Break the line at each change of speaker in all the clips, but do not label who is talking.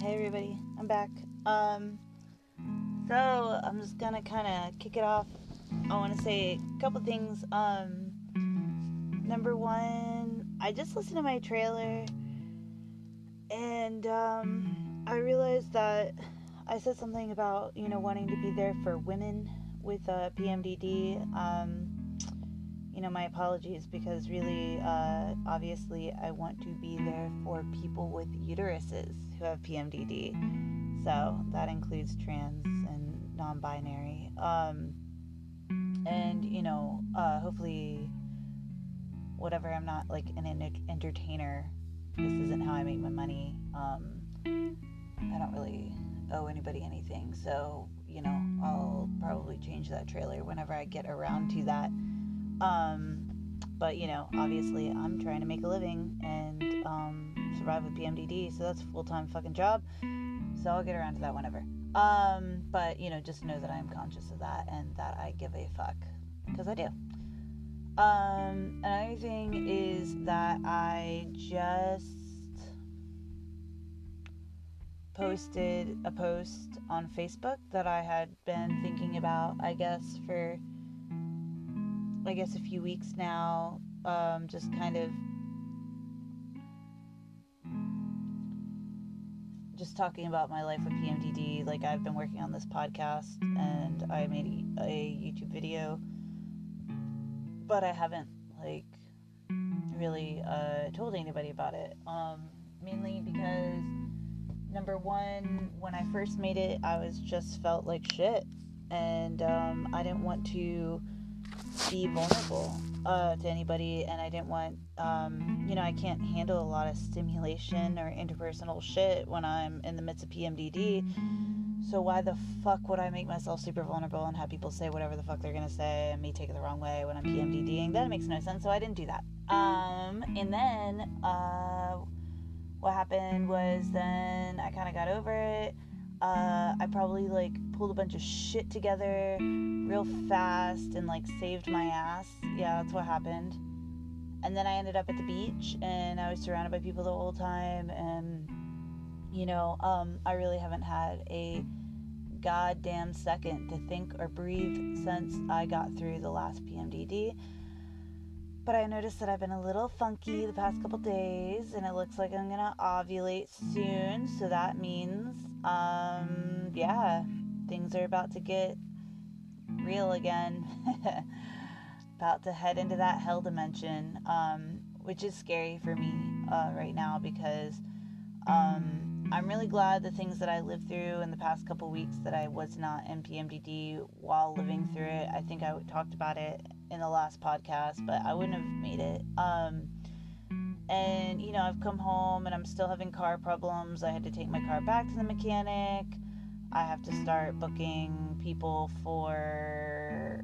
Hey everybody, I'm back. Um, so I'm just gonna kind of kick it off. I want to say a couple things. Um, number one, I just listened to my trailer, and um, I realized that I said something about you know wanting to be there for women with uh, PMDD. Um, you know, my apologies because really, uh, obviously, I want to be there for people with uteruses who have PMDD. So that includes trans and non binary. Um, and, you know, uh, hopefully, whatever, I'm not like an entertainer. This isn't how I make my money. Um, I don't really owe anybody anything. So, you know, I'll probably change that trailer whenever I get around to that. Um, but you know, obviously, I'm trying to make a living and um, survive with PMDD, so that's a full time fucking job. So I'll get around to that whenever. Um, but you know, just know that I'm conscious of that and that I give a fuck because I do. Um, another thing is that I just posted a post on Facebook that I had been thinking about, I guess, for I guess, a few weeks now, um, just kind of just talking about my life with PMDD. Like, I've been working on this podcast and I made a, YouTube video, but I haven't, like, really uh, told anybody about it. Um, mainly because, number one, when I first made it, I was just felt like shit. And um, I didn't want to be vulnerable uh, to anybody, and I didn't want, um, you know, I can't handle a lot of stimulation or interpersonal shit when I'm in the midst of PMDD. So why the fuck would I make myself super vulnerable and have people say whatever the fuck they're gonna say and me take it the wrong way when I'm PMDDing? That makes no sense. So I didn't do that. Um, and then uh, what happened was then I kind of got over it. Uh, I probably like pulled a bunch of shit together real fast and like saved my ass. Yeah, that's what happened. And then I ended up at the beach and I was surrounded by people the whole time and you know, um, I really haven't had a goddamn second to think or breathe since I got through the last PMDD. But I noticed that I've been a little funky the past couple days, and it looks like I'm gonna ovulate soon. So that means, um, yeah, things are about to get real again. about to head into that hell dimension, um, which is scary for me uh, right now because um, I'm really glad the things that I lived through in the past couple weeks that I was not in PMDD while living through it. I think I talked about it in the last podcast, but I wouldn't have made it. Um, and you know, I've come home and I'm still having car problems. I had to take my car back to the mechanic. I have to start booking people for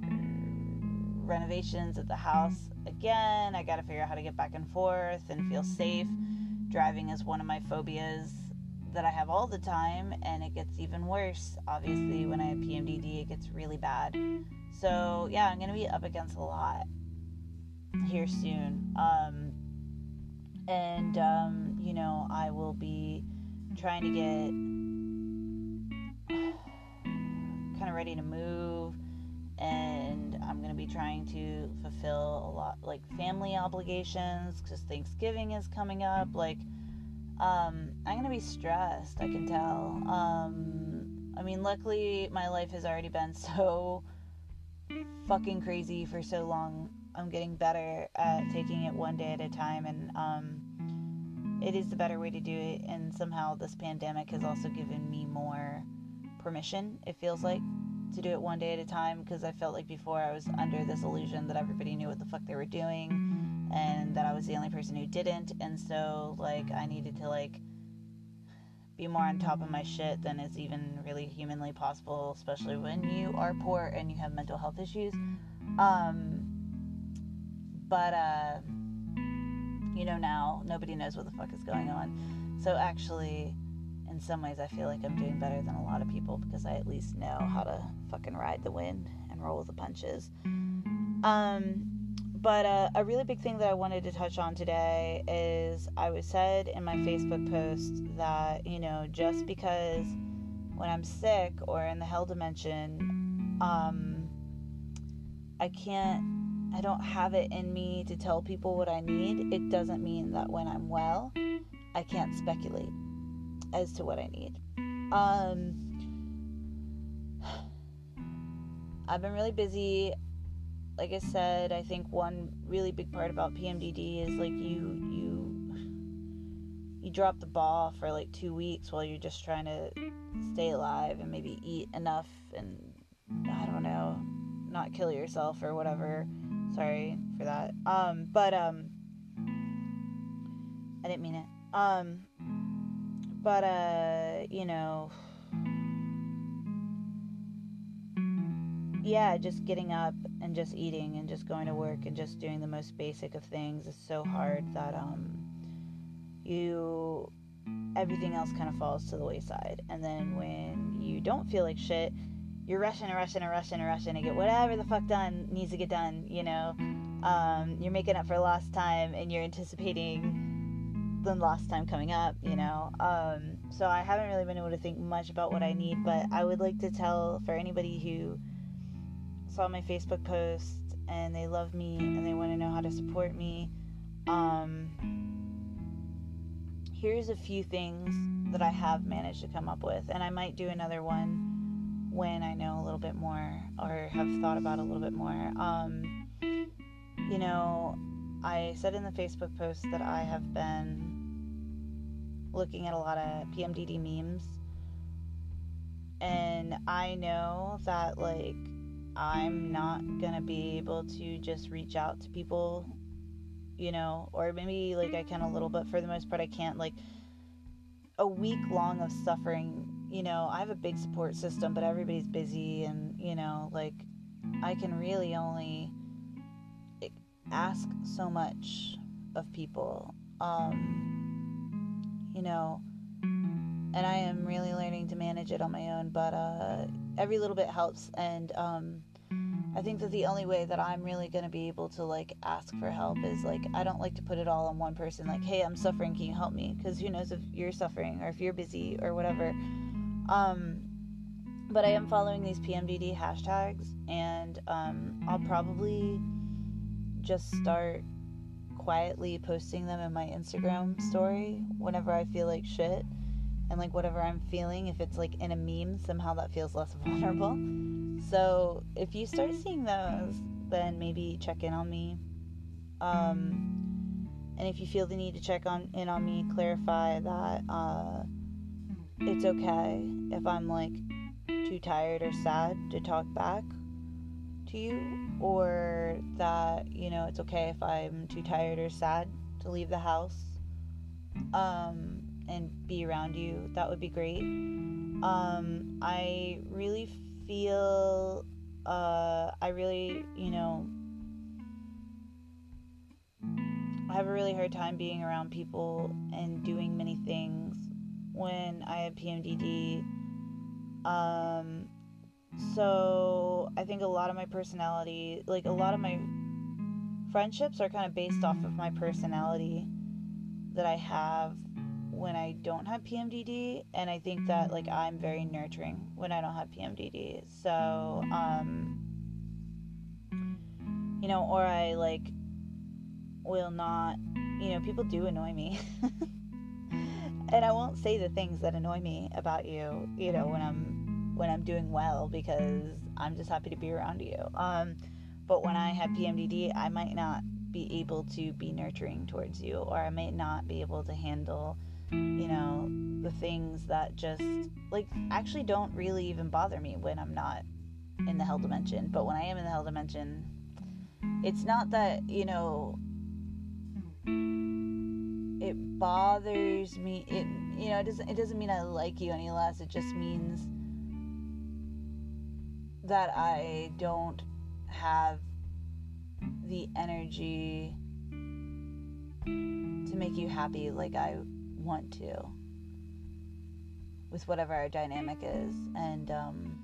renovations at the house again. I got to figure out how to get back and forth and feel safe. Driving is one of my phobias that I have all the time, and it gets even worse. Obviously, when I have PMDD, it gets really bad. So, yeah, I'm to be up against a lot here soon. Um, and, um, you know, I will be trying to get kind of ready to move. And I'm to be trying to fulfill a lot, like family obligations, because Thanksgiving is coming up. Like, um, I'm to be stressed, I can tell. Um, I mean, luckily, my life has already been so fucking crazy for so long. I'm getting better at taking it one day at a time, and um, it is the better way to do it. And somehow, this pandemic has also given me more permission, it feels like, to do it one day at a time because I felt like before I was under this illusion that everybody knew what the fuck they were doing and that I was the only person who didn't. And so, like, I needed to, like, be more on top of my shit than is even really humanly possible, especially when you are poor and you have mental health issues. Um, but, uh, you know, now nobody knows what the fuck is going on. So, actually, in some ways, I feel like I'm doing better than a lot of people because I at least know how to fucking ride the wind and roll with the punches. Um, but uh, a really big thing that I wanted to touch on today is I was said in my Facebook post that, you know, just because when I'm sick or in the hell dimension, um, I can't, I don't have it in me to tell people what I need, it doesn't mean that when I'm well, I can't speculate as to what I need. Um, I've been really busy. Like I said, I think one really big part about PMDD is like you you you drop the ball for like 2 weeks while you're just trying to stay alive and maybe eat enough and I don't know, not kill yourself or whatever. Sorry for that. Um but um I didn't mean it. Um but uh you know yeah, just getting up and just eating and just going to work and just doing the most basic of things is so hard that um you everything else kind of falls to the wayside. And then when you don't feel like shit, you're rushing and rushing and rushing and rushing to get whatever the fuck done needs to get done, you know. Um, you're making up for lost time and you're anticipating the lost time coming up, you know. Um, so I haven't really been able to think much about what I need, but I would like to tell for anybody who saw my Facebook post and they love me and they want to know how to support me. Um, here's a few things that I have managed to come up with, and I might do another one when I know a little bit more or have thought about a little bit more. Um, you know, I said in the Facebook post that I have been looking at a lot of PMDD memes, and I know that, like, I'm not gonna be able to just reach out to people, you know, or maybe like I can a little, but for the most part, I can't. Like a week long of suffering, you know, I have a big support system, but everybody's busy, and you know, like I can really only ask so much of people, um, you know, and I am really learning to manage it on my own, but uh, every little bit helps and um, i think that the only way that i'm really going to be able to like ask for help is like i don't like to put it all on one person like hey i'm suffering can you help me because who knows if you're suffering or if you're busy or whatever um, but i am following these pmdd hashtags and um, i'll probably just start quietly posting them in my instagram story whenever i feel like shit and like whatever I'm feeling, if it's like in a meme, somehow that feels less vulnerable. So if you start seeing those, then maybe check in on me. Um, and if you feel the need to check on in on me, clarify that uh, it's okay if I'm like too tired or sad to talk back to you, or that you know it's okay if I'm too tired or sad to leave the house. Um, and be around you, that would be great. Um, I really feel, uh, I really, you know, I have a really hard time being around people and doing many things when I have PMDD. Um, so I think a lot of my personality, like a lot of my friendships, are kind of based off of my personality that I have when I don't have PMDD, and I think that like I'm very nurturing when I don't have PMDD. So, um, you know, or I like will not, you know, people do annoy me. and I won't say the things that annoy me about you, you know, when I'm when I'm doing well because I'm just happy to be around you. Um, but when I have PMDD, I might not be able to be nurturing towards you, or I might not be able to handle you know, the things that just like actually don't really even bother me when I'm not in the hell dimension. But when I am in the hell dimension, it's not that, you know, it bothers me. It you know, it doesn't it doesn't mean I like you any less. It just means that I don't have the energy to make you happy like I want to with whatever our dynamic is and um,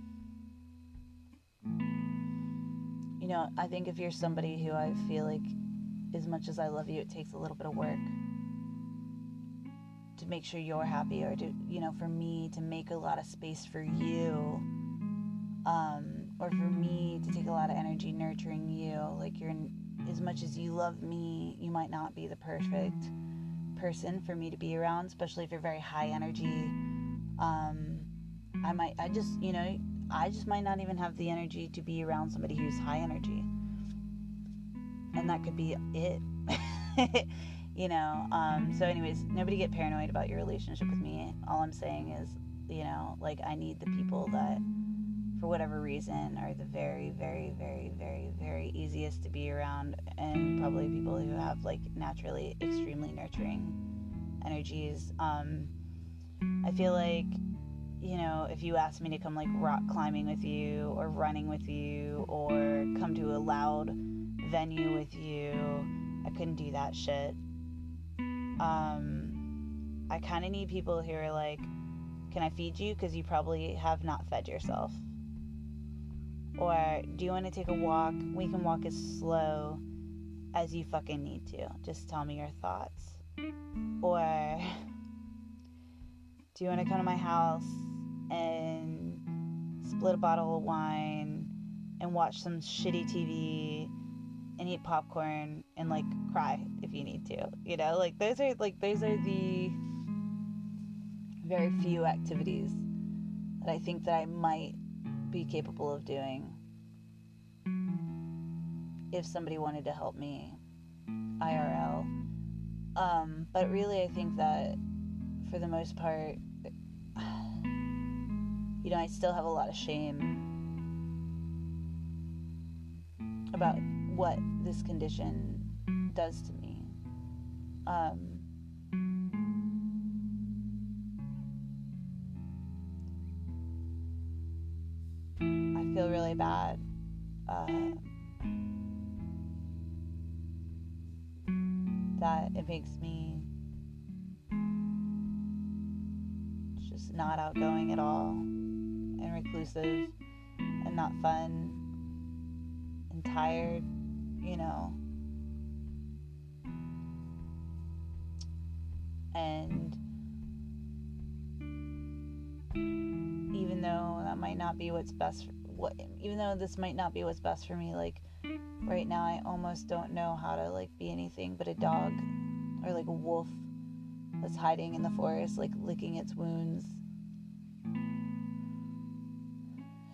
you know, I think if you're somebody who I feel like, as much as I love you, it takes a little bit of work to make sure you're happy, or to, you know, for me to make a lot of space for you, um, or for me to take a lot of energy nurturing you. Like, you're, as much as you love me, you might not be the perfect person for me to be around, especially if you're very high energy. Um, I might, I just, you know, I just might not even have the energy to be around somebody who's high energy. And that could be it. you know, um, so, anyways, nobody get paranoid about your relationship with me. All I'm saying is, you know, like, I need the people that, for whatever reason, are the very, very, very, very, very easiest to be around, and probably people who have, like, naturally extremely nurturing energies. Um, I feel like you know, if you asked me to come like rock climbing with you or running with you or come to a loud venue with you, I couldn't do that shit. Um, I kind of need people who are like, can I feed you? Because you probably have not fed yourself. Or do you want to take a walk? We can walk as slow as you fucking need to. Just tell me your thoughts. Or do you want to come to my house and split a bottle of wine and watch some shitty TV and eat popcorn and like cry if you need to. You know, like those are like those are the very few activities that I think that I might be capable of doing if somebody wanted to help me IRL. Um, but really, I think that for the most part, you know, I still have a lot of shame about what this condition does to me. Um, really bad. Uh, that it makes me just not outgoing at all and reclusive and not fun and tired, you know. And even though that might not be what's best for, what even though this might not be what's best for me like right now I almost don't know how to like be anything but a dog or like a wolf that's hiding in the forest like licking its wounds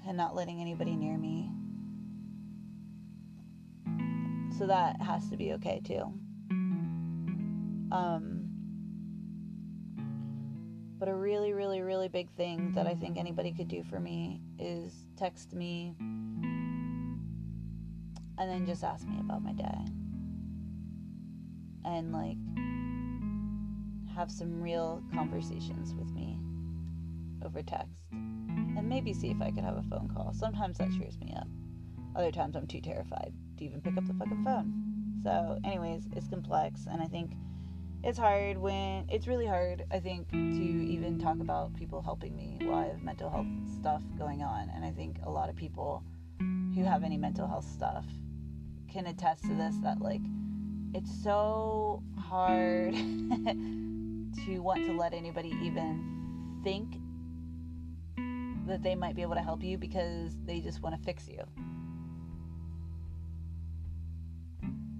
and not letting anybody near me. So that has to be okay too. Um, but a really, really, really big thing that I think anybody could do for me is text me and then just ask me about my day. And like have some real conversations with me over text and maybe see if I could have a phone call. Sometimes that cheers me up. Other times I'm too terrified to even pick up the fucking phone. So, anyways, it's complex, and I think it's hard when it's really hard, I think, to even talk about people helping me while I have mental health stuff going on. And I think a lot of people who have any mental health stuff can attest to this that, like, it's so hard to want to let anybody even think that they might be able to help you because they just want to fix you.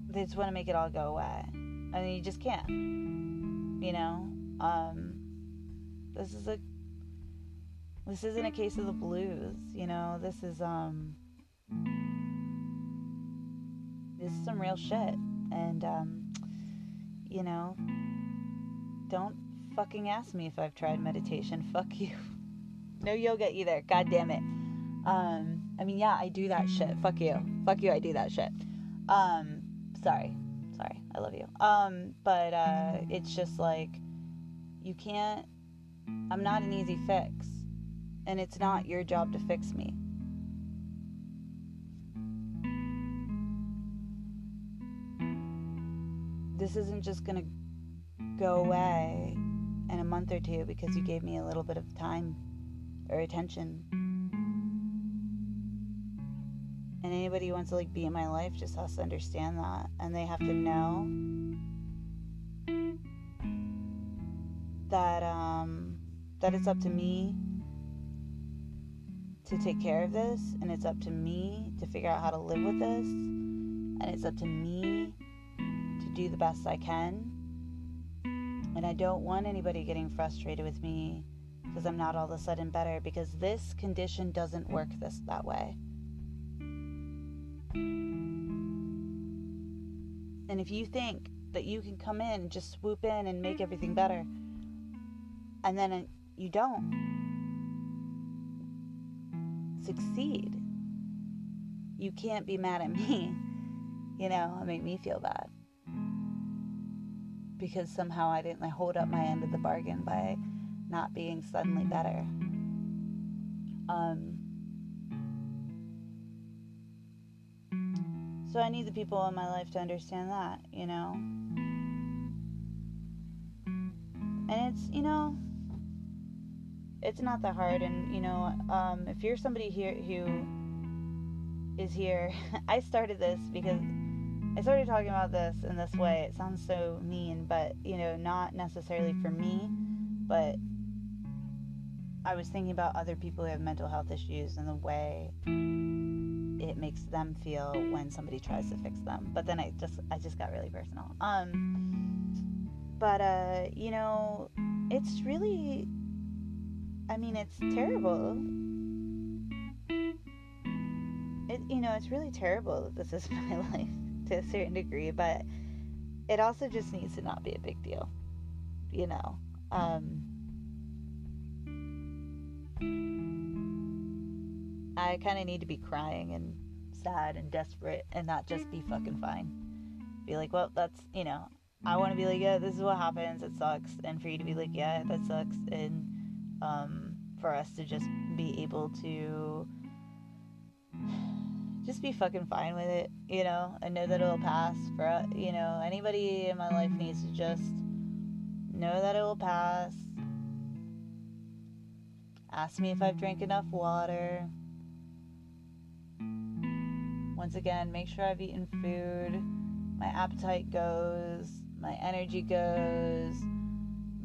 They just want to make it all go away. And you just can't. You know? Um, this is a this isn't a case of the blues, you know. This is um this is some real shit. And um you know, don't fucking ask me if I've tried meditation. Fuck you no yoga either. God damn it. Um, I mean, yeah, I do that shit. Fuck you. Fuck you, I do that shit. Um, sorry. I love you. Um, but uh, it's just like, you can't, I'm not an easy fix. And it's not your job to fix me. This isn't just to go away in a month or two because you gave me a little bit of time or attention. And anybody who wants to like be in my life just has to understand that and they have to know that um that it's up to me to take care of this and it's up to me to figure out how to live with this and it's up to me to do the best I can and I don't want anybody getting frustrated with me because I'm not all of a sudden better because this condition doesn't work this that way. And if you think that you can come in, just swoop in and make everything better, and then you don't succeed, you can't be mad at me, you know, and made me feel bad. Because somehow I didn't hold up my end of the bargain by not being suddenly better. Um, so I need the people in my life to understand that, you know. And it's, you know, it's not that hard. And, you know, um, if you're somebody here who is here, I started this because I started talking about this in this way. It sounds so mean, but, you know, not necessarily for me, but I was thinking about other people who have mental health issues and the way it makes them feel when somebody tries to fix them. But then I just I just got really personal. Um but uh you know, it's really I mean, it's terrible. It you know, it's really terrible that this is my life to a certain degree, but it also just needs to not be a big deal. You know. Um I kind of need to be crying and sad and desperate and not just be fucking fine. Be like, well, that's, you know, I want to be like, yeah, this is what happens. It sucks. And for you to be like, yeah, that sucks. And um, for us to just be able to just be fucking fine with it, you know, and know that it'll pass. For, you know, anybody in my life needs to just know that it will pass. Ask me if I've drank enough water once again, make sure I've eaten food, my appetite goes, my energy goes,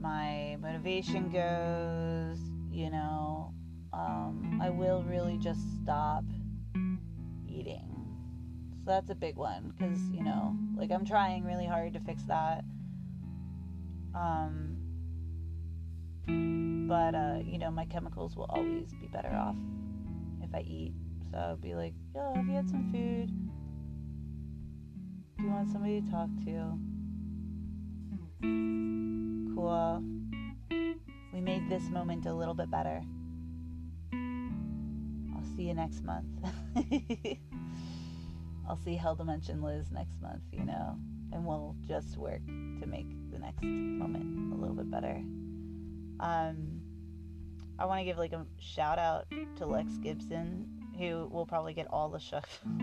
my motivation goes, you know. Um, I will really just stop eating. So that's a big one because, you know, like I'm trying really hard to fix that. Um, but, uh, you know, my chemicals will always be better off if I eat I'll be like, yo, have you had some food? Do you want somebody to talk to? Cool. We made this moment a little bit better. I'll see you next month. I'll see Hell Dimension Liz next month, you know, and we'll just work to make the next moment a little bit better. Um, I want to give like a shout out to Lex Gibson who will probably get all the sh-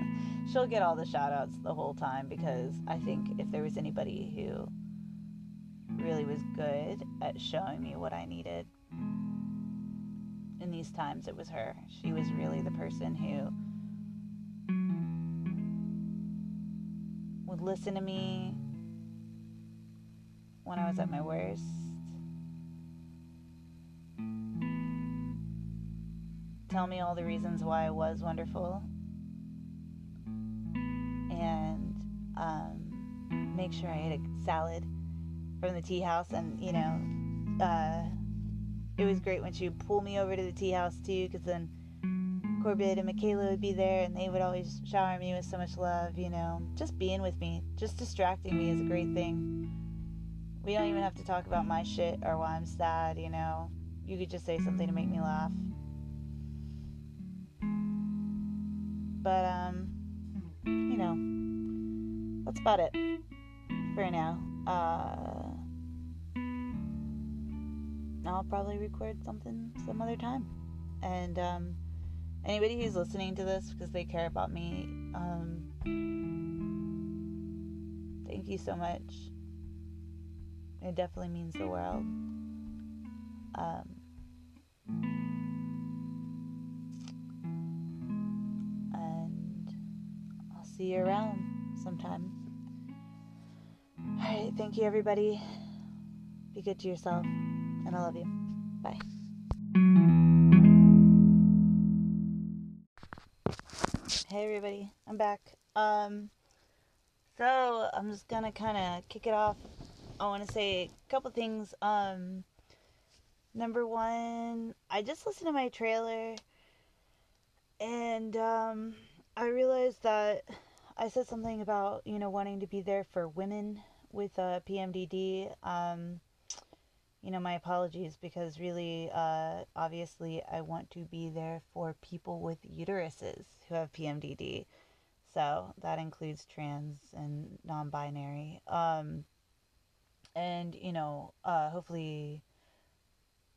she'll get all the shout outs the whole time because I think if there was anybody who really was good at showing me what I needed in these times it was her. She was really the person who would listen to me when I was at my worst tell me all the reasons why I was wonderful and um, make sure I ate a salad from the tea house. And, you know, uh, it was great when she would pull me over to the tea house too, because then Corbett and Michaela would be there and they would always shower me with so much love, you know. Just being with me, just distracting me is a great thing. We don't even have to talk about my shit or why I'm sad, you know. You could just say something to make me laugh. But, um, you know, that's about it for now. Uh, I'll probably record something some other time. And, um, anybody who's listening to this because they care about me, um, thank you so much. It definitely means the world. Um, see you around sometime. All right, thank you, everybody. Be good to yourself, and I love you. Bye. Hey, everybody, I'm back. Um, so I'm just gonna kind of kick it off. I want to say a couple things. Um, number one, I just listened to my trailer, and um, I realized that I said something about you know wanting to be there for women with uh, PMDD. Um, you know, my apologies because really, uh, obviously, I want to be there for people with uteruses who have PMDD. So that includes trans and non binary. Um, and, you know, uh, hopefully,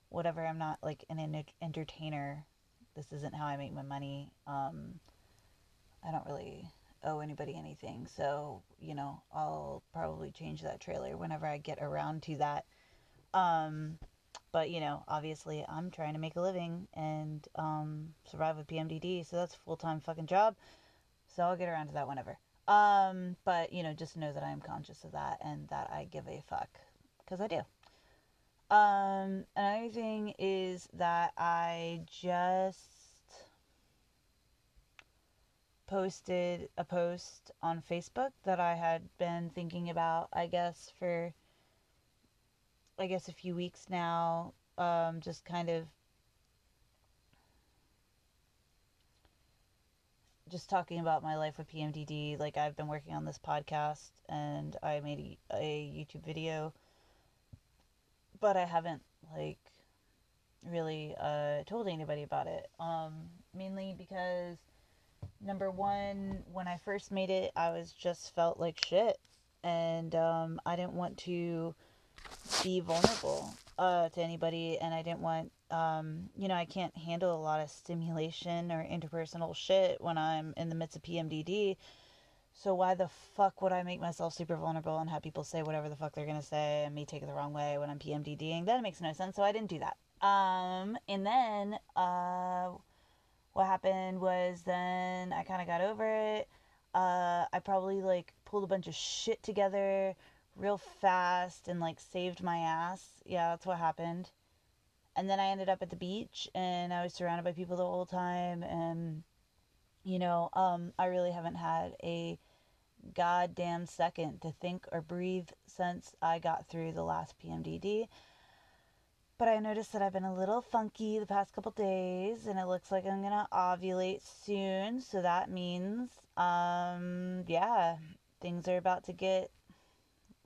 whatever, I'm not like an entertainer. This isn't how I make my money. Um, I don't really owe anybody anything. So, you know, I'll probably change that trailer whenever I get around to that. Um, but you know, obviously, I'm trying to make a living and um, survive with PMDD, so that's a full time fucking job. So I'll get around to that whenever. Um, but you know, just know that I am conscious of that and that I give a fuck because I do. Um, another thing is that I just posted a post on Facebook that I had been thinking about, I guess, for I guess, a few weeks now. Um, just kind of just talking about my life with PMDD. Like, I've been working on this podcast and I made a, a YouTube video, but I haven't, like, really uh, told anybody about it. Um, mainly because, number one, when I first made it, I was just felt like shit. And um, I didn't want to be vulnerable uh, to anybody, and I didn't want, um, you know, I can't handle a lot of stimulation or interpersonal shit when I'm in the midst of PMDD. So why the fuck would I make myself super vulnerable and have people say whatever the fuck they're gonna say and me take it the wrong way when I'm PMDDing? That makes no sense. So I didn't do that. Um, and then uh, what happened was then I kind of got over it. Uh, I probably like pulled a bunch of shit together real fast and like saved my ass. Yeah, that's what happened. And then I ended up at the beach and I was surrounded by people the whole time and you know, um I really haven't had a goddamn second to think or breathe since I got through the last PMDD. But I noticed that I've been a little funky the past couple days and it looks like I'm to ovulate soon, so that means um yeah, things are about to get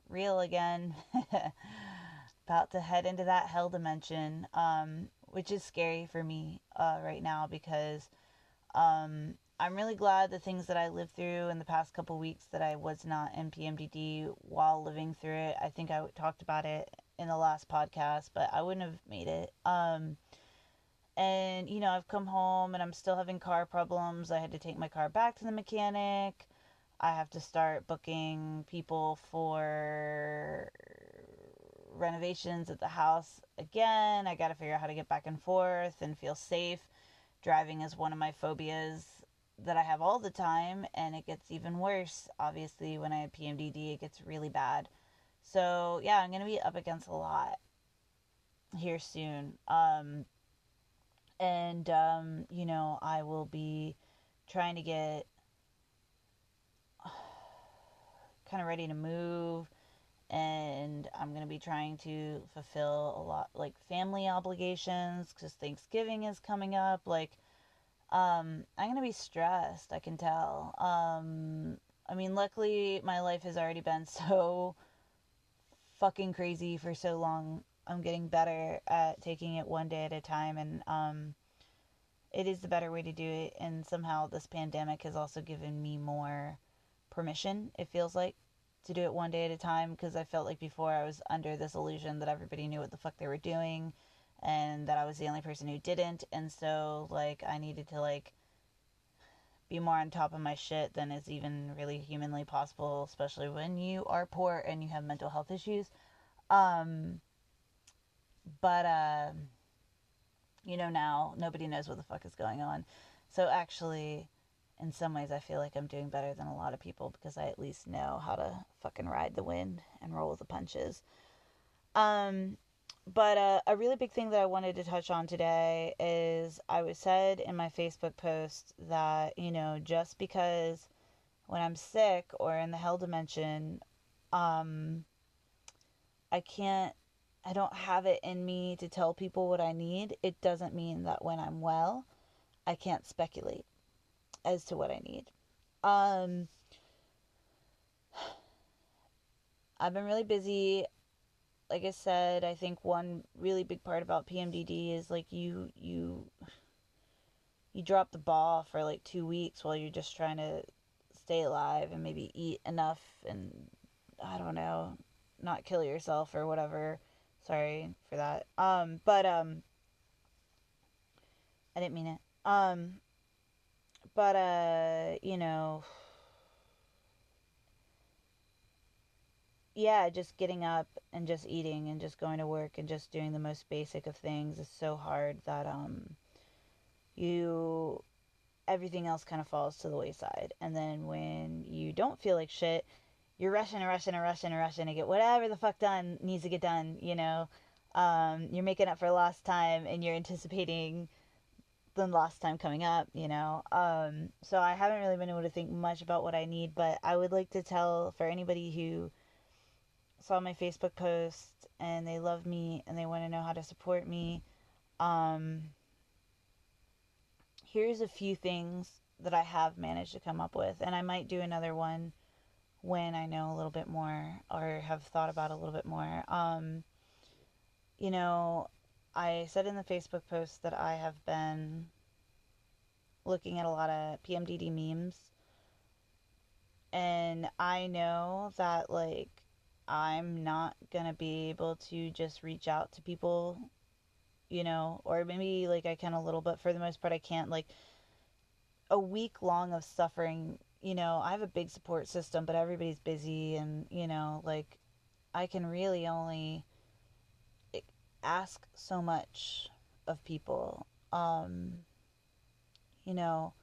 real again. About to head into that hell dimension, um, which is scary for me uh, right now because um, I'm really glad the things that I lived through in the past couple weeks that I was not in PMDD while living through it. I think I talked about it in the last podcast, but I wouldn't have made it. Um, and you know, I've come home and I'm still having car problems. I had to take my car back to the mechanic. I have to start booking people for renovations at the house again. I got to figure out how to get back and forth and feel safe. Driving is one of my phobias that I have all the time, and it gets even worse. Obviously, when I have PMDD, it gets really bad. So, yeah, I'm to be up against a lot here soon. Um, and, um, you know, I will be trying to get kind of ready to move and I'm going to be trying to fulfill a lot like family obligations cuz Thanksgiving is coming up like um I'm going to be stressed, I can tell. Um I mean, luckily my life has already been so fucking crazy for so long. I'm getting better at taking it one day at a time and um it is the better way to do it and somehow this pandemic has also given me more permission it feels like to do it one day at a time because I felt like before I was under this illusion that everybody knew what the fuck they were doing and that I was the only person who didn't and so like I needed to like be more on top of my shit than is even really humanly possible especially when you are poor and you have mental health issues um but uh you know now nobody knows what the fuck is going on so actually in some ways I feel like I'm doing better than a lot of people because I at least know how to fucking ride the wind and roll with the punches. Um but uh, a really big thing that I wanted to touch on today is I was said in my Facebook post that, you know, just because when I'm sick or in the hell dimension, um, I can't, I don't have it in me to tell people what I need, it doesn't mean that when I'm well, I can't speculate as to what I need. Um, I've been really busy like I said, I think one really big part about PMDD is like you you you drop the ball for like 2 weeks while you're just trying to stay alive and maybe eat enough and I don't know, not kill yourself or whatever. Sorry for that. Um but um I didn't mean it. Um but uh you know yeah, just getting up and just eating and just going to work and just doing the most basic of things is so hard that um you everything else kind of falls to the wayside. And then when you don't feel like shit, you're rushing and rushing and rushing and rushing to get whatever the fuck done needs to get done, you know. Um, you're making up for lost time and you're anticipating the lost time coming up, you know. Um, so I haven't really been able to think much about what I need, but I would like to tell for anybody who saw my Facebook post and they love me and they want to know how to support me. Um, here's a few things that I have managed to come up with, and I might do another one when I know a little bit more or have thought about a little bit more. Um, you know, I said in the Facebook post that I have been looking at a lot of PMDD memes, and I know that, like, I'm not going to be able to just reach out to people, you know, or maybe like I can a little, but for the most part, I can't. Like a week long of suffering, you know, I have a big support system, but everybody's busy, and, you know, like I can really only ask so much of people. Um, you know,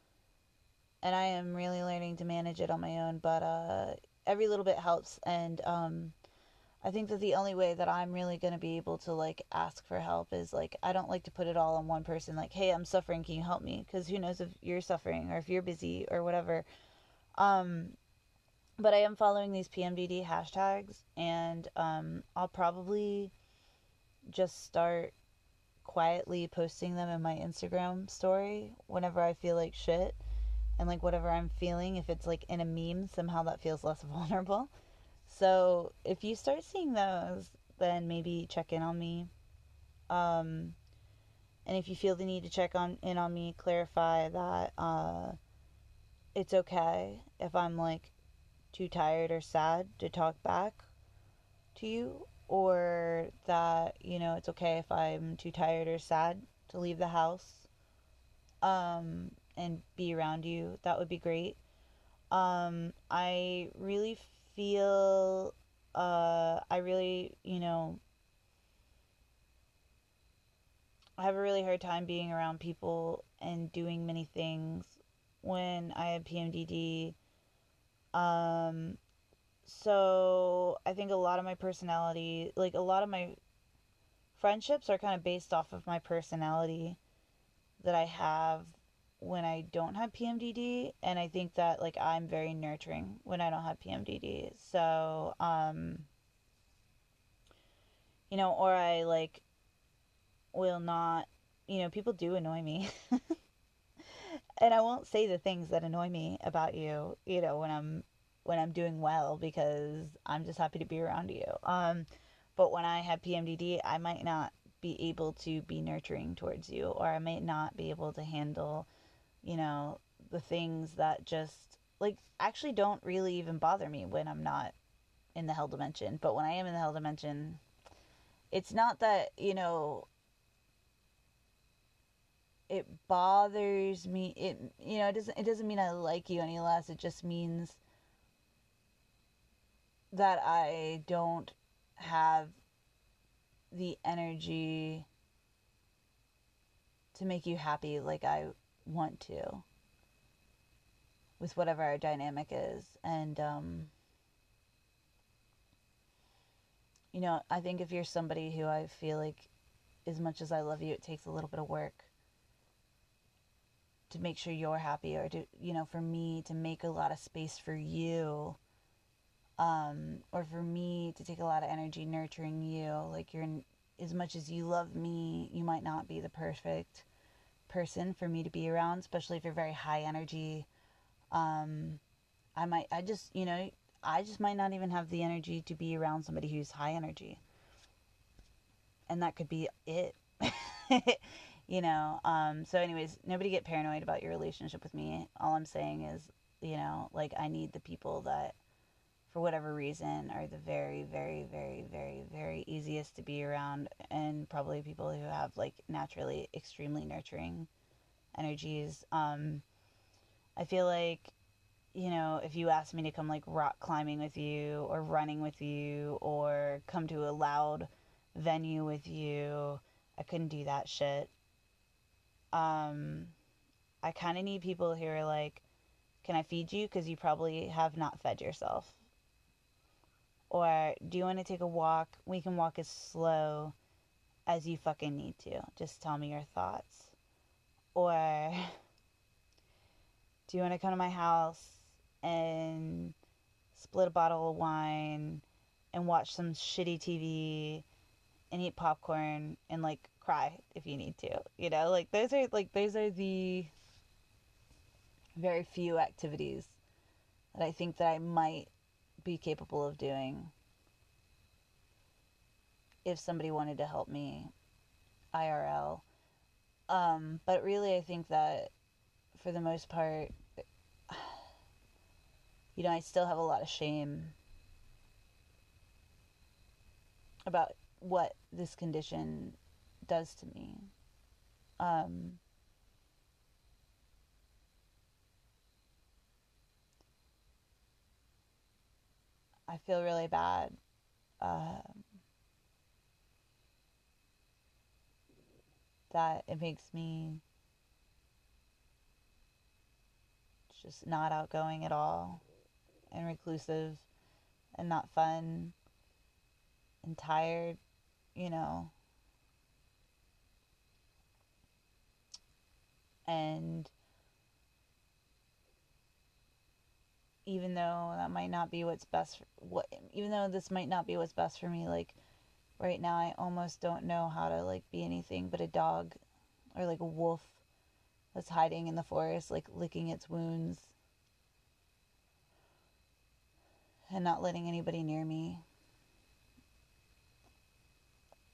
and I am really learning to manage it on my own, but uh, every little bit helps and um I think that the only way that I'm really going to be able to like ask for help is like I don't like to put it all on one person like hey I'm suffering can you help me? Because who knows if you're suffering or if you're busy or whatever. Um but I am following these PMDD hashtags and um I'll probably just start quietly posting them in my Instagram story whenever I feel like shit and like whatever I'm feeling, if it's like in a meme, somehow that feels less vulnerable. So if you start seeing those, then maybe check in on me. Um, and if you feel the need to check on in on me, clarify that uh, it's okay if I'm like too tired or sad to talk back to you, or that you know it's okay if I'm too tired or sad to leave the house. Um, and be around you, that would be great. Um, I really feel, uh, I really, you know, I have a really hard time being around people and doing many things when I have PMDD. Um, so I think a lot of my personality, like a lot of my friendships are kind of based off of my personality that I have when I don't have PMDD, and I think that like I'm very nurturing when I don't have PMDD. So, um, you know, or I like will not, you know, people do annoy me. and I won't say the things that annoy me about you, you know, when I'm when I'm doing well because I'm just happy to be around you. Um, but when I have PMDD, I might not be able to be nurturing towards you, or I might not be able to handle you know, the things that just like actually don't really even bother me when I'm not in the hell dimension. But when I am in the hell dimension, it's not that, you know, it bothers me. It you know, it doesn't it doesn't mean I like you any less. It just means that I don't have the energy to make you happy like I want to. with whatever our dynamic is. And, um, you know, I think if you're somebody who I feel like, as much as I love you, it takes a little bit of work to make sure you're happy or to, you know, for me to make a lot of space for you. Um, or for me to take a lot of energy nurturing you. Like, you're, as much as you love me, you might not be the perfect person for me to be around, especially if you're very high energy. Um, I might, I just, you know, I just might not even have the energy to be around somebody who's high energy. And that could be it. you know, um, so anyways, nobody get paranoid about your relationship with me. All I'm saying is, you know, like I need the people that for whatever reason are the very very very very very easiest to be around and probably people who have like naturally extremely nurturing energies. Um i feel like you know if you asked me to come like rock climbing with you or running with you or come to a loud venue with you i couldn't do that shit. Um i kind of need people who are like can i feed you? Because you probably have not fed yourself or do you want to take a walk? We can walk as slow as you fucking need to. Just tell me your thoughts. Or do you want to come to my house and split a bottle of wine and watch some shitty TV and eat popcorn and like cry if you need to? You know, like those are like those are the very few activities that I think that I might be capable of doing if somebody wanted to help me IRL. Um, but really, I think that for the most part, you know, I still have a lot of shame about what this condition does to me. Um, I feel really bad. Um, that it makes me just not outgoing at all and reclusive and not fun and tired, you know. And even though that might not be what's best for, what even though this might not be what's best for me like right now I almost don't know how to like be anything but a dog or like a wolf that's hiding in the forest like licking its wounds and not letting anybody near me.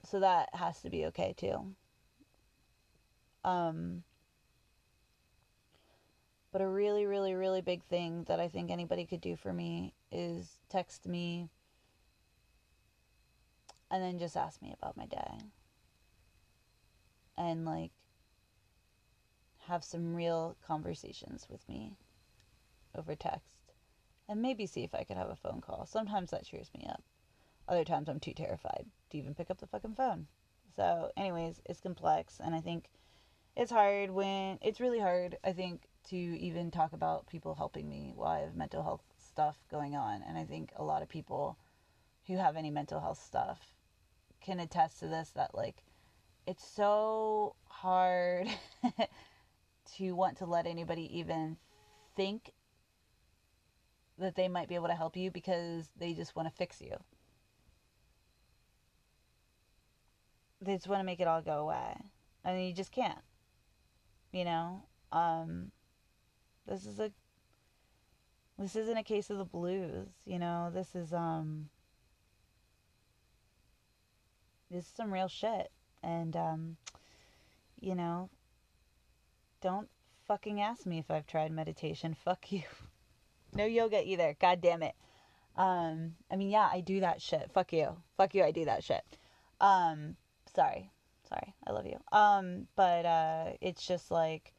So that has to be okay too. Um but a really, really, really big thing that I think anybody could do for me is text me and then just ask me about my day. And like have some real conversations with me over text. And maybe see if I could have a phone call. Sometimes that cheers me up. Other times I'm too terrified to even pick up the fucking phone. So, anyways, it's complex and I think it's hard when it's really hard, I think, to even talk about people helping me while I have mental health stuff going on. And I think a lot of people who have any mental health stuff can attest to this that, like, it's so hard to want to let anybody even think that they might be able to help you because they just want to fix you. They just want to make it all go away. And you just can't. You know? Um, this is a this isn't a case of the blues, you know. This is um this is some real shit. And um you know, don't fucking ask me if I've tried meditation. Fuck you. No yoga either. God damn it. Um I mean, yeah, I do that shit. Fuck you. Fuck you, I do that shit. Um sorry. Sorry. I love you. Um but uh it's just like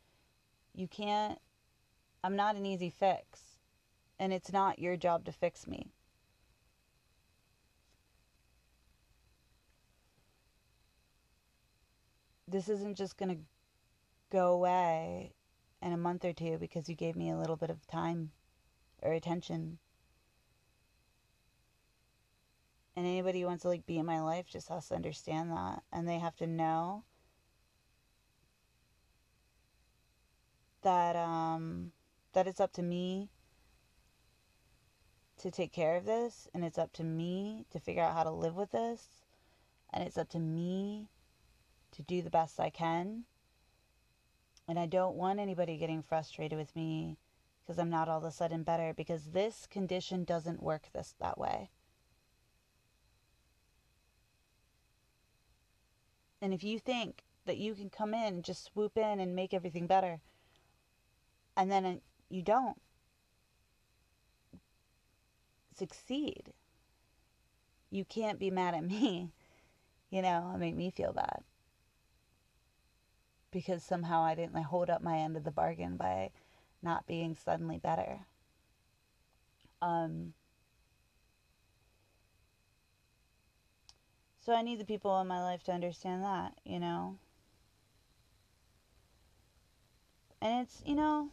you can't I'm not an easy fix, and it's not your job to fix me. This isn't just going to go away in a month or two because you gave me a little bit of time or attention. And anybody who wants to like be in my life just has to understand that and they have to know that um that it's up to me to take care of this and it's up to me to figure out how to live with this and it's up to me to do the best I can. And I don't want anybody getting frustrated with me because I'm not all of a sudden better because this condition doesn't work this that way. And if you think that you can come in, just swoop in and make everything better, and then you don't succeed, you can't be mad at me, you know, and make me feel bad. Because somehow I didn't hold up my end of the bargain by not being suddenly better. Um, so I need the people in my life to understand that, you know. And it's, you know,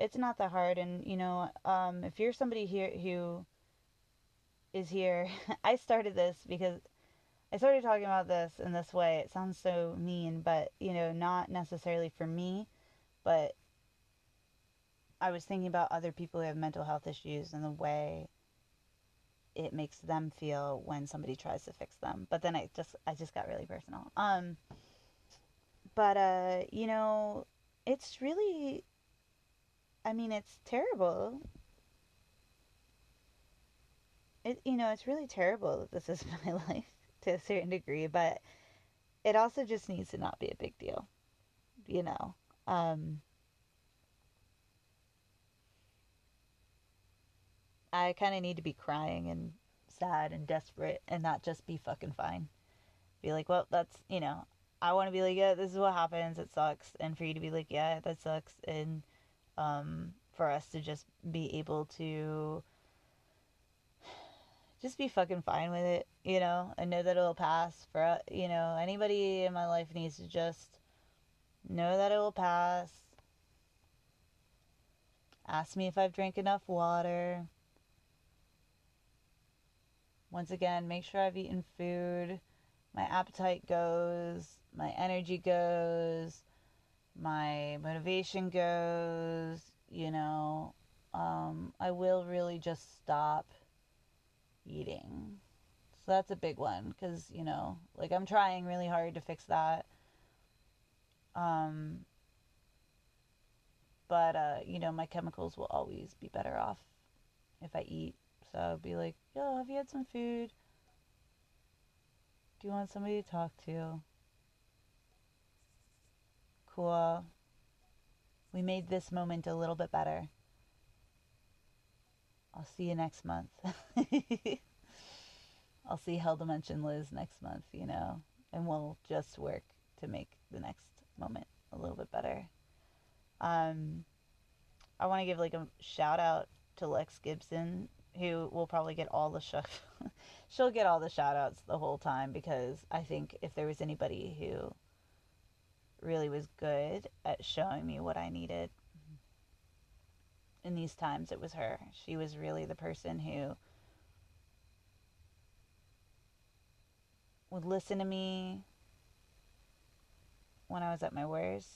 it's not that hard and you know um, if you're somebody here who is here i started this because i started talking about this in this way. It sounds so mean but you know not necessarily for me but i was thinking about other people who have mental health issues and the way it makes them feel when somebody tries to fix them. But then i just i just got really personal. Um but uh you know it's really I mean, it's terrible. It you know, it's really terrible that this is my life to a certain degree, but it also just needs to not be a big deal. You know. Um I kind of need to be crying and sad and desperate and not just be fucking fine. Be like, well, that's, you know, I want to be like, yeah, this is what happens. It sucks. And for you to be like, yeah, that sucks. And um, for us to just be able to just be fucking fine with it, you know, and know that it'll pass. For you know, anybody in my life needs to just know that it will pass. Ask me if I've drank enough water. Once again, make sure I've eaten food. My appetite goes, my energy goes, my motivation goes, you know, um, I will really just stop eating. So that's a big one because, you know, like I'm trying really hard to fix that. Um, but, uh, you know, my chemicals will always be better off if I eat. So I'll be like, yo, have you had some food? Do you want somebody to talk to? Cool. We made this moment a little bit better. I'll see you next month. I'll see Hell Dimension Liz next month, you know, and we'll just work to make the next moment a little bit better. Um, I want to give like a shout out to Lex Gibson, who will probably get all the sh- she'll get all the shout outs the whole time because I think if there was anybody who really was good at showing me what I needed. In these times, it was her. She was really the person who would listen to me when I was at my worst.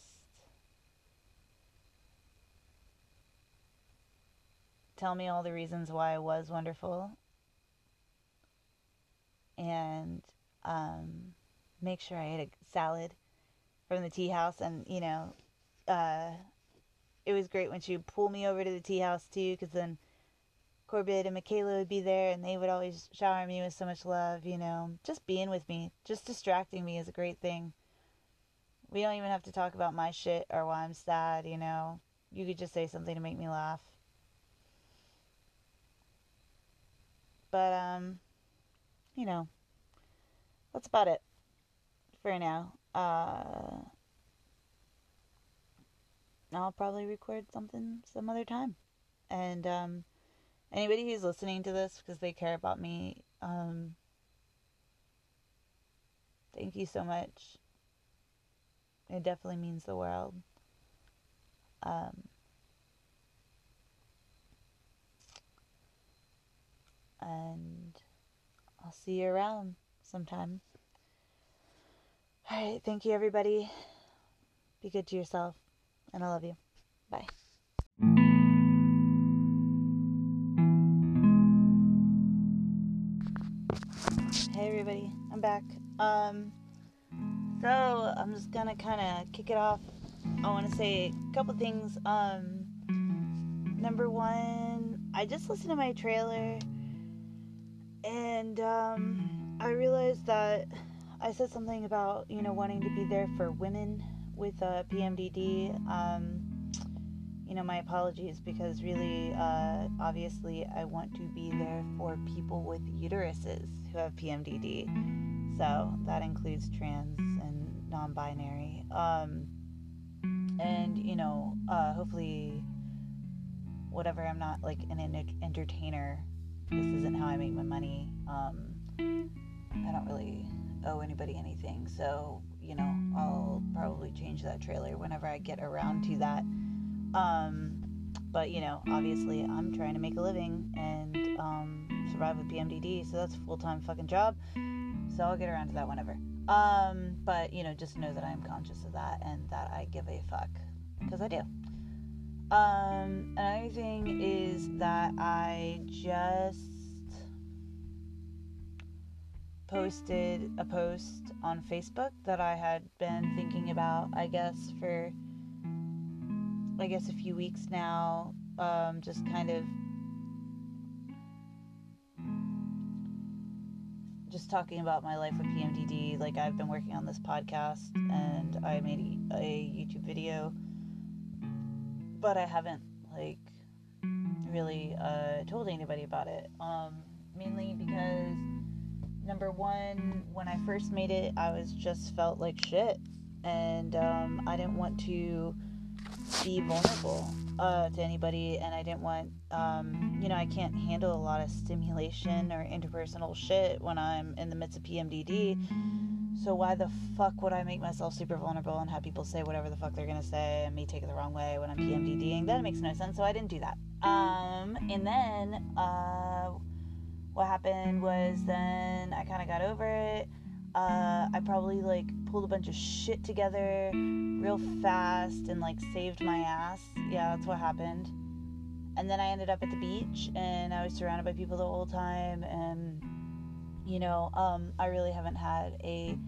Tell me all the reasons why I was wonderful. And um, make sure I ate a salad from the tea house, and you know, uh, it was great when she would pull me over to the tea house too, because then Corbett and Michaela would be there, and they would always shower me with so much love. You know, just being with me, just distracting me is a great thing. We don't even have to talk about my shit or why I'm sad. You know, you could just say something to make me laugh. But um, you know, that's about it for now uh, I'll probably record something some other time. And um, anybody who's listening to this because they care about me, um, thank you so much. It definitely means the world. Um, and I'll see you around sometime. All right, thank you, everybody. Be good to yourself, and I love you. Bye. Hey, everybody, I'm back. Um, so I'm just gonna kind of kick it off. I want to say a couple things. Um, number one, I just listened to my trailer, and um, I realized that I said something about you know wanting to be there for women with uh, PMDD. Um, you know, my apologies because really, uh, obviously, I want to be there for people with uteruses who have PMDD. So that includes trans and non binary. Um, and, you know, uh, hopefully, whatever, I'm not like an entertainer. This isn't how I make my money. Um, I don't really owe anybody anything. So, you know, I'll probably change that trailer whenever I get around to that. Um, but you know, obviously, I'm trying to make a living and um, survive with PMDD, so that's a full time fucking job. So I'll get around to that whenever. Um, but you know, just know that I'm conscious of that and that I give a fuck because I do. Um, another thing is that I just posted a post on Facebook that I had been thinking about, I guess, for I guess, a few weeks now. Um, just kind of just talking about my life with PMDD. Like, I've been working on this podcast and I made a, a YouTube video, but I haven't, like, really uh, told anybody about it. Um, mainly because, number one, when I first made it, I was just felt like shit. And um, I didn't want to be vulnerable uh, to anybody, and I didn't want, um, you know, I can't handle a lot of stimulation or interpersonal shit when I'm in the midst of PMDD. So why the fuck would I make myself super vulnerable and have people say whatever the fuck they're gonna say and me take it the wrong way when I'm PMDDing? That makes no sense. So I didn't do that. Um, and then uh, what happened was then I kind of got over it uh, I probably like pulled a bunch of shit together real fast and like saved my ass. Yeah, that's what happened. And then I ended up at the beach and I was surrounded by people the whole time. And, you know, um, I really haven't had a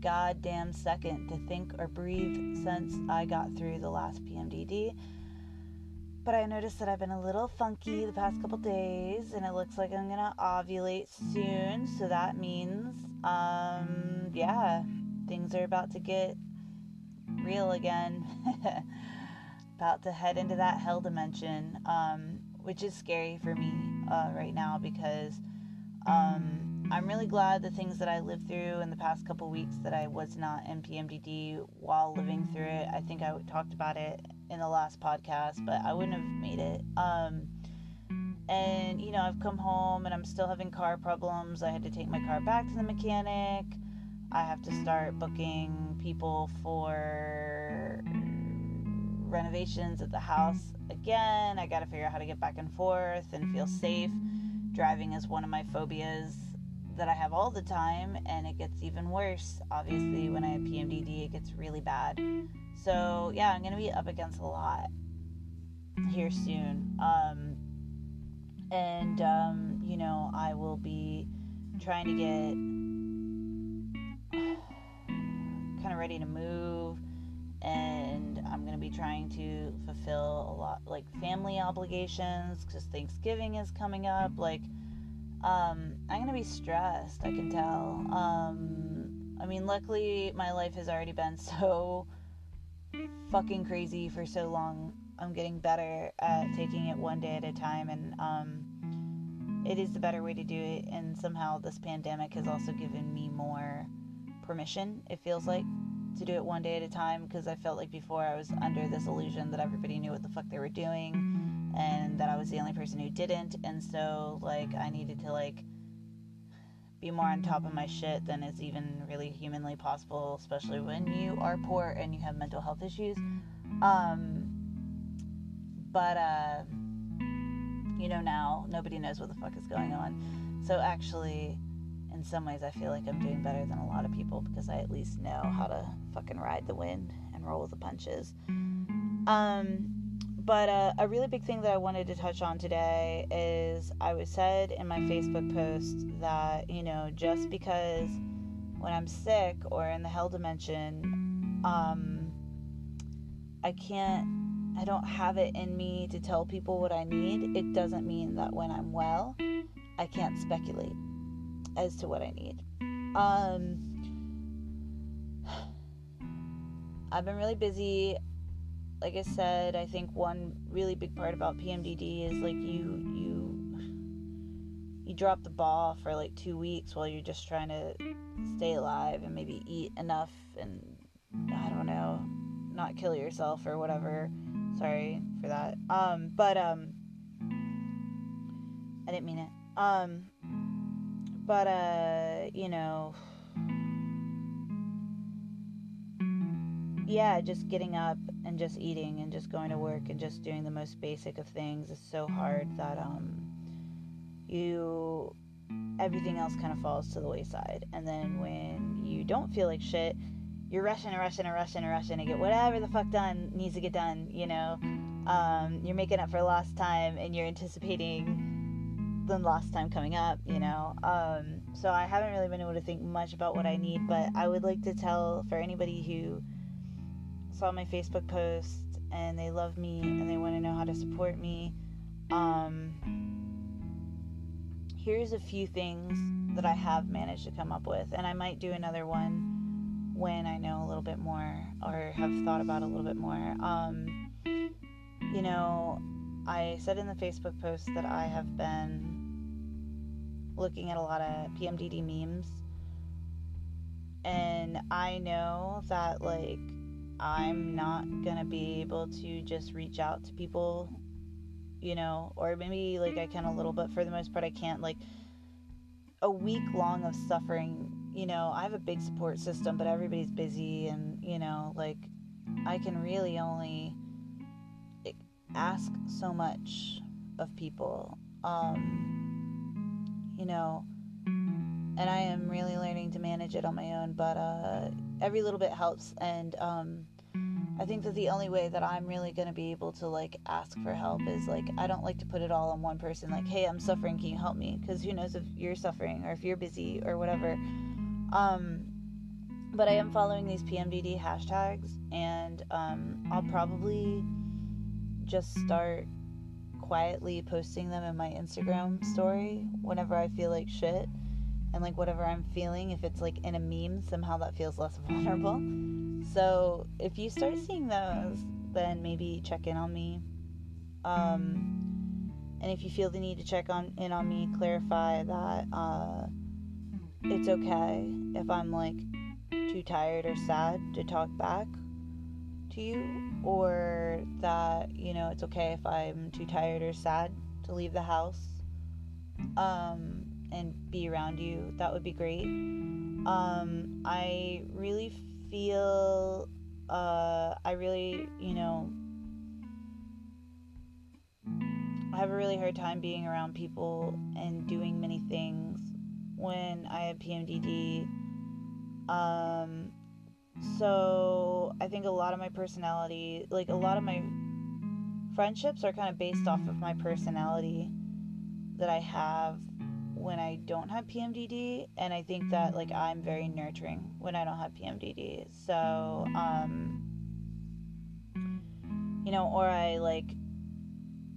goddamn second to think or breathe since I got through the last PMDD. But I noticed that I've been a little funky the past couple days, and it looks like I'm gonna ovulate soon. So that means, um, yeah, things are about to get real again. about to head into that hell dimension, um, which is scary for me uh, right now because um, I'm really glad the things that I lived through in the past couple weeks that I was not in PMDD while living through it. I think I talked about it in the last podcast, but I wouldn't have made it. Um, and you know, I've come home and I'm still having car problems. I had to take my car back to the mechanic. I have to start booking people for renovations at the house again. I got to figure out how to get back and forth and feel safe. Driving is one of my phobias that I have all the time, and it gets even worse. Obviously, when I have PMDD, it gets really bad. So, yeah, I'm going to be up against a lot here soon. Um, and, um, you know, I will be trying to get kind of ready to move. And I'm going to be trying to fulfill a lot, like family obligations, because Thanksgiving is coming up. Like, um, I'm going to be stressed, I can tell. Um, I mean, luckily, my life has already been so fucking crazy for so long. I'm getting better at taking it one day at a time, and um, it is the better way to do it. And somehow, this pandemic has also given me more permission, it feels like, to do it one day at a time because I felt like before I was under this illusion that everybody knew what the fuck they were doing and that I was the only person who didn't. And so, like, I needed to, like, be more on top of my shit than is even really humanly possible, especially when you are poor and you have mental health issues. Um, but uh, you know now nobody knows what the fuck is going on. So actually, in some ways, I feel like I'm doing better than a lot of people because I at least know how to fucking ride the wind and roll with the punches. Um, but uh, a really big thing that I wanted to touch on today is I was said in my Facebook post that, you know, just because when I'm sick or in the hell dimension, um, I can't, I don't have it in me to tell people what I need, it doesn't mean that when I'm well, I can't speculate as to what I need. Um, I've been really busy like I said, I think one really big part about PMDD is like you you you drop the ball for like 2 weeks while you're just trying to stay alive and maybe eat enough and I don't know, not kill yourself or whatever. Sorry for that. Um but um I didn't mean it. Um but uh you know yeah, just getting up and just eating and just going to work and just doing the most basic of things is so hard that um you everything else kind of falls to the wayside. And then when you don't feel like shit, you're rushing and rushing and rushing and rushing to get whatever the fuck done needs to get done, you know. Um, you're making up for lost time and you're anticipating the lost time coming up, you know. Um, so I haven't really been able to think much about what I need, but I would like to tell for anybody who saw my Facebook post and they love me and they want to know how to support me. Um, here's a few things that I have managed to come up with, and I might do another one when I know a little bit more or have thought about a little bit more. Um, you know, I said in the Facebook post that I have been looking at a lot of PMDD memes, and I know that, like, I'm not gonna be able to just reach out to people, you know, or maybe like I can a little bit. For the most part, I can't. Like a week long of suffering, you know, I have a big support system, but everybody's busy, and you know, like I can really only ask so much of people. Um, you know, and I am really learning to manage it on my own, but uh, every little bit helps. And um, I think that the only way that I'm really going to be able to like ask for help is like, I don't like to put it all on one person, like, hey, I'm suffering, can you help me? Because who knows if you're suffering or if you're busy or whatever. Um, but I am following these PMDD hashtags, and um, I'll probably just start quietly posting them in my Instagram story whenever I feel like shit and like whatever I'm feeling, if it's like in a meme, somehow that feels less vulnerable. So if you start seeing those, then maybe check in on me. Um, and if you feel the need to check on in on me, clarify that uh, it's okay if I'm like too tired or sad to talk back to you, or that you know it's okay if I'm too tired or sad to leave the house. Um, and be around you, that would be great. Um, I really feel, uh, I really, you know, I have a really hard time being around people and doing many things when I have PMDD. Um, so I think a lot of my personality, like a lot of my friendships, are kind of based off of my personality that I have when I don't have PMDD, and I think that like I'm very nurturing when I don't have PMDD. So, um, you know, or I like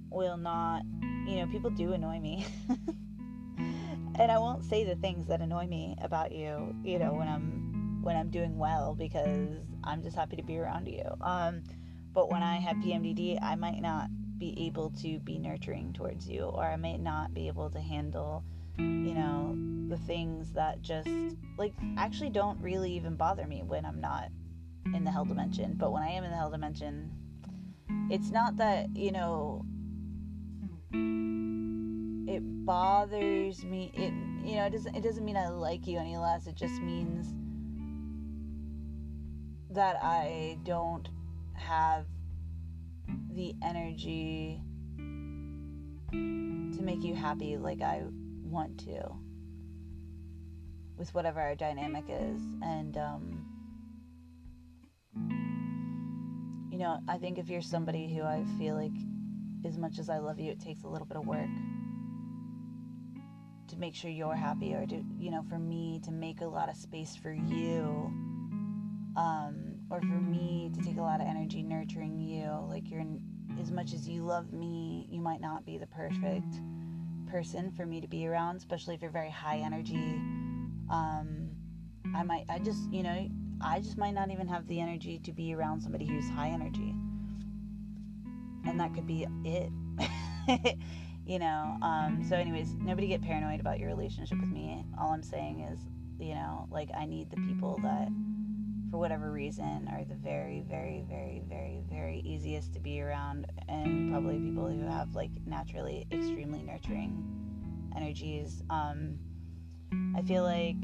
will not, you know, people do annoy me. and I won't say the things that annoy me about you, you know, when I'm when I'm doing well because I'm just happy to be around you. Um, but when I have PMDD, I might not be able to be nurturing towards you, or I might not be able to handle you know, the things that just like actually don't really even bother me when I'm not in the hell dimension. But when I am in the hell dimension, it's not that, you know, it bothers me. It you know, it doesn't it doesn't mean I like you any less. It just means that I don't have the energy to make you happy like I want to with whatever our dynamic is. And, um, you know, I think if you're somebody who I feel like, as much as I love you, it takes a little bit of work to make sure you're happy or to, you know, for me to make a lot of space for you. Um, or for me to take a lot of energy nurturing you. Like you're, as much as you love me, you might not be the perfect person for me to be around, especially if you're very high energy. Um, I might, I just, you know, I just might not even have the energy to be around somebody who's high energy. And that could be it. you know, um, so, anyways, nobody get paranoid about your relationship with me. All I'm saying is, you know, like I need the people that for whatever reason, are the very, very, very, very, very easiest to be around, and probably people who have like naturally extremely nurturing energies. Um, I feel like,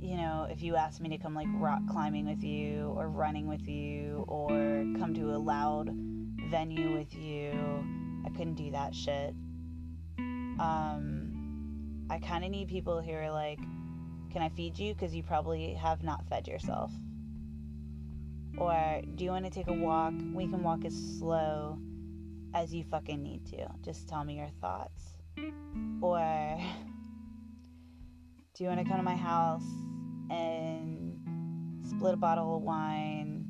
you know, if you asked me to come like rock climbing with you, or running with you, or come to a loud venue with you, I couldn't do that shit. Um, I kind of need people who are like, can I feed you? Because you probably have not fed yourself. Or do you want to take a walk? We can walk as slow as you fucking need to. Just tell me your thoughts. Or do you want to come to my house and split a bottle of wine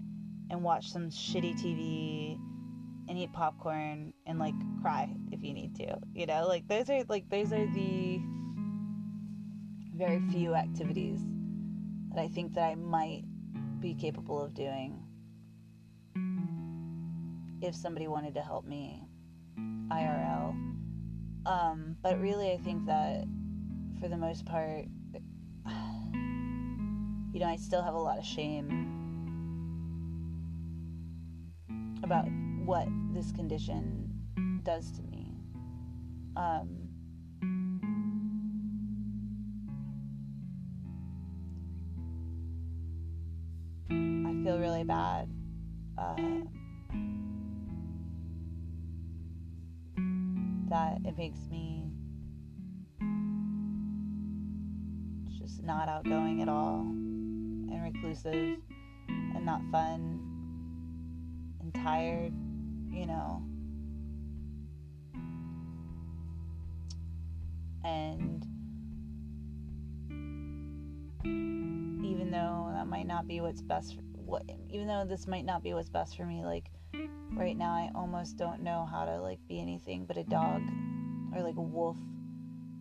and watch some shitty TV and eat popcorn and like cry if you need to? You know, like those are like those are the very few activities that I think that I might be capable of doing if somebody wanted to help me IRL. Um, but really, I think that for the most part, you know, I still have a lot of shame about what this condition does to me. Um, feel really bad. Uh, that it makes me just not outgoing at all and reclusive and not fun and tired, you know. And even though that might not be what's best for what even though this might not be what's best for me like right now I almost don't know how to like be anything but a dog or like a wolf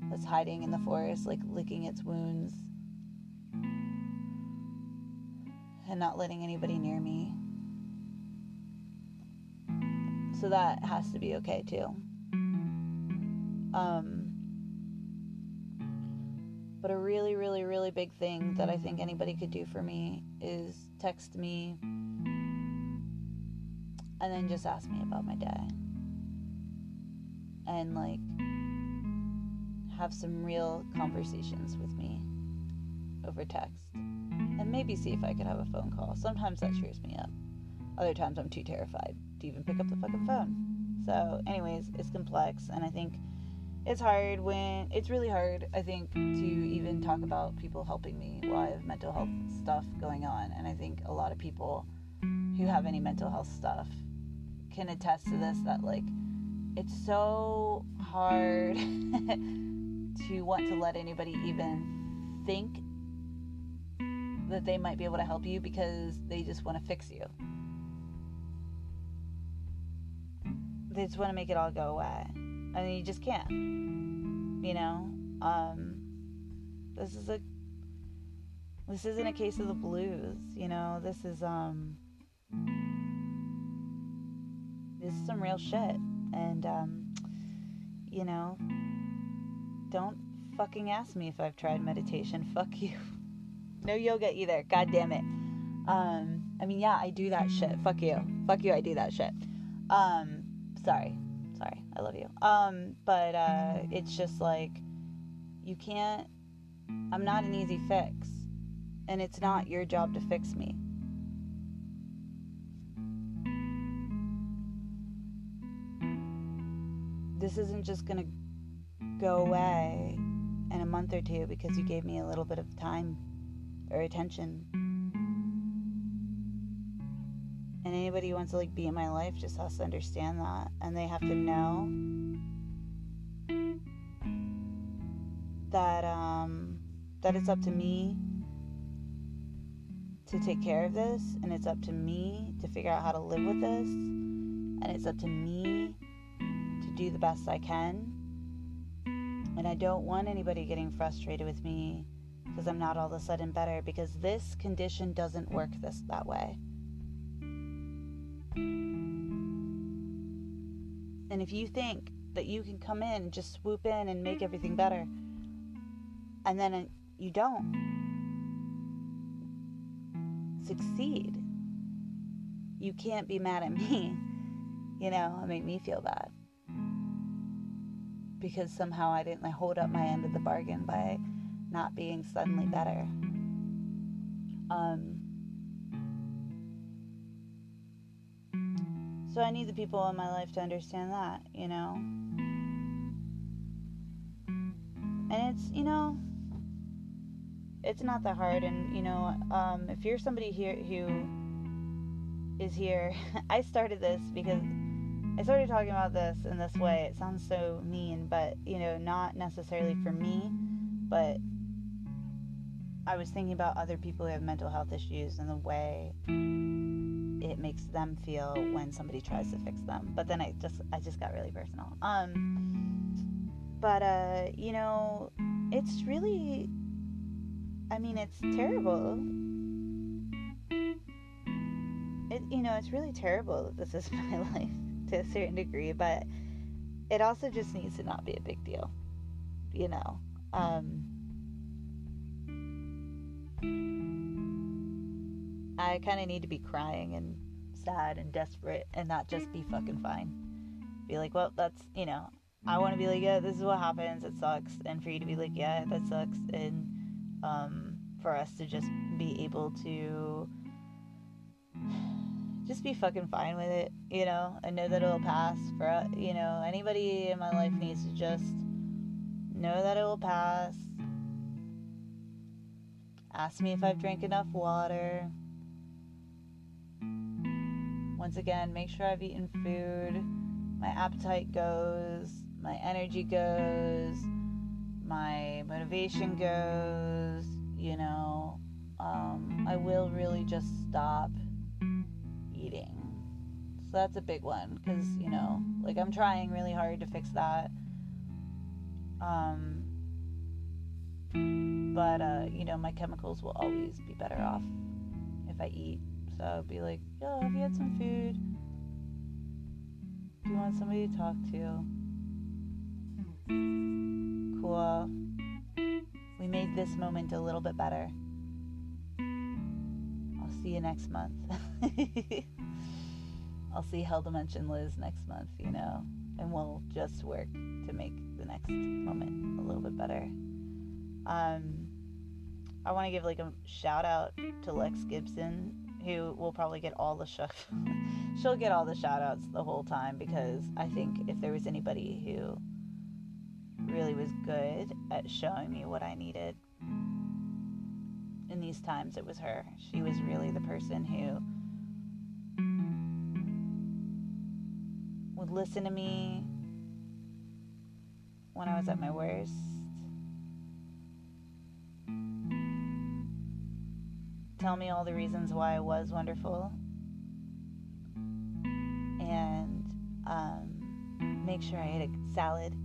that's hiding in the forest like licking its wounds and not letting anybody near me. So that has to be okay too. Um but a really, really, really big thing that I think anybody could do for me is text me and then just ask me about my day. And like have some real conversations with me over text. And maybe see if I could have a phone call. Sometimes that cheers me up. Other times I'm too terrified to even pick up the fucking phone. So, anyways, it's complex and I think it's hard when it's really hard i think to even talk about people helping me while i have mental health stuff going on. And i think a lot of people who have any mental health stuff can attest to this that like it's so hard to want to let anybody even think that they might be able to help you because they just want to fix you. They just want to make it all go away I mean, you just can't. You know, um, this is a this isn't a case of the blues. You know, this is um, this is some real shit, and um, you know, don't fucking ask me if I've tried meditation. Fuck you. No yoga either. God damn it. Um, I mean, yeah, I do that shit. Fuck you. Fuck you. I do that shit. Um, sorry. I love you. Um, but uh, it's just like you can't. I'm not an easy fix, and it's not your job to fix me. this isn't just to go away in a month or two because you gave me a little bit of time or attention. And anybody who wants to like be in my life just has to understand that and they have to know that um that it's up to me to take care of this and it's up to me to figure out how to live with this and it's up to me to do the best I can. And I don't want anybody getting frustrated with me because I'm not all of a sudden better because this condition doesn't work this that way. And if you think that you can come in, just swoop in and make everything better, and then you don't succeed, you can't be mad at me, you know, make me feel bad. Because somehow I didn't hold up my end of the bargain by not being suddenly better. Um, so I need the people in my life to understand that, you know. And it's, you know, it's not that hard. And, you know, um, if you're somebody here who is here, I started this because I started talking about this in this way. It sounds so mean, but, you know, not necessarily for me, but I was thinking about other people who have mental health issues and the way it makes them feel when somebody tries to fix them. But then I just I just got really personal. Um but uh you know, it's really I mean, it's terrible. It you know, it's really terrible that this is my life to a certain degree, but it also just needs to not be a big deal. You know. Um I kind of need to be crying and sad and desperate and not just be fucking fine. Be like, well, that's, you know, I want to be like, yeah, this is what happens. It sucks. And for you to be like, yeah, that sucks. And um, for us to just be able to just be fucking fine with it, you know, and know that it'll pass. For, you know, anybody in my life needs to just know that it will pass. Ask me if I've drank enough water once again, make sure I've eaten food, my appetite goes, my energy goes, my motivation goes, you know. Um, I will really just stop eating. So that's a big one because, you know, like I'm trying really hard to fix that. Um, but, uh, you know, my chemicals will always be better off if I eat so I'd be like, yo, have you had some food? Do you want somebody to talk to? Cool. We made this moment a little bit better. I'll see you next month. I'll see Hell Dimension Liz next month, you know, and we'll just work to make the next moment a little bit better. Um, I want to give like a shout out to Lex Gibson who will probably get all the sh- she'll get all the shout outs the whole time because I think if there was anybody who really was good at showing me what I needed in these times it was her. She was really the person who would listen to me when I was at my worst tell me all the reasons why I was wonderful, and um, make sure I ate a salad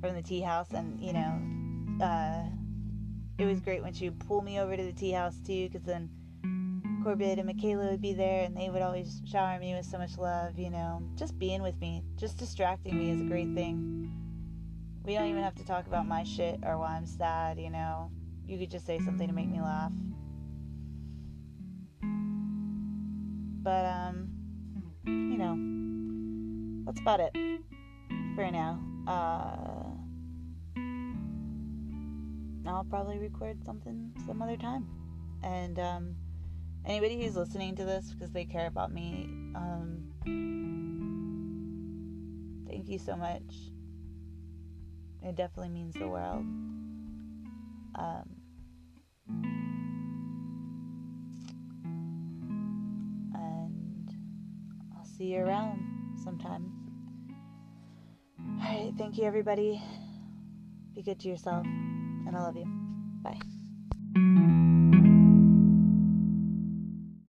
from the tea house. And you know, uh, it was great when she would pull me over to the tea house too, because then Corbett and Michaela would be there, and they would always shower me with so much love. You know, just being with me, just distracting me is a great thing. We don't even have to talk about my shit or why I'm sad. You know, you could just say something to make me laugh. But, um, you know, that's about it for now. Uh, I'll probably record something some other time. And, um, anybody who's listening to this because they care about me, um, thank you so much It definitely means the world. Um, see you around sometime. Alright, thank you everybody. Be good to yourself, and I love you. Bye.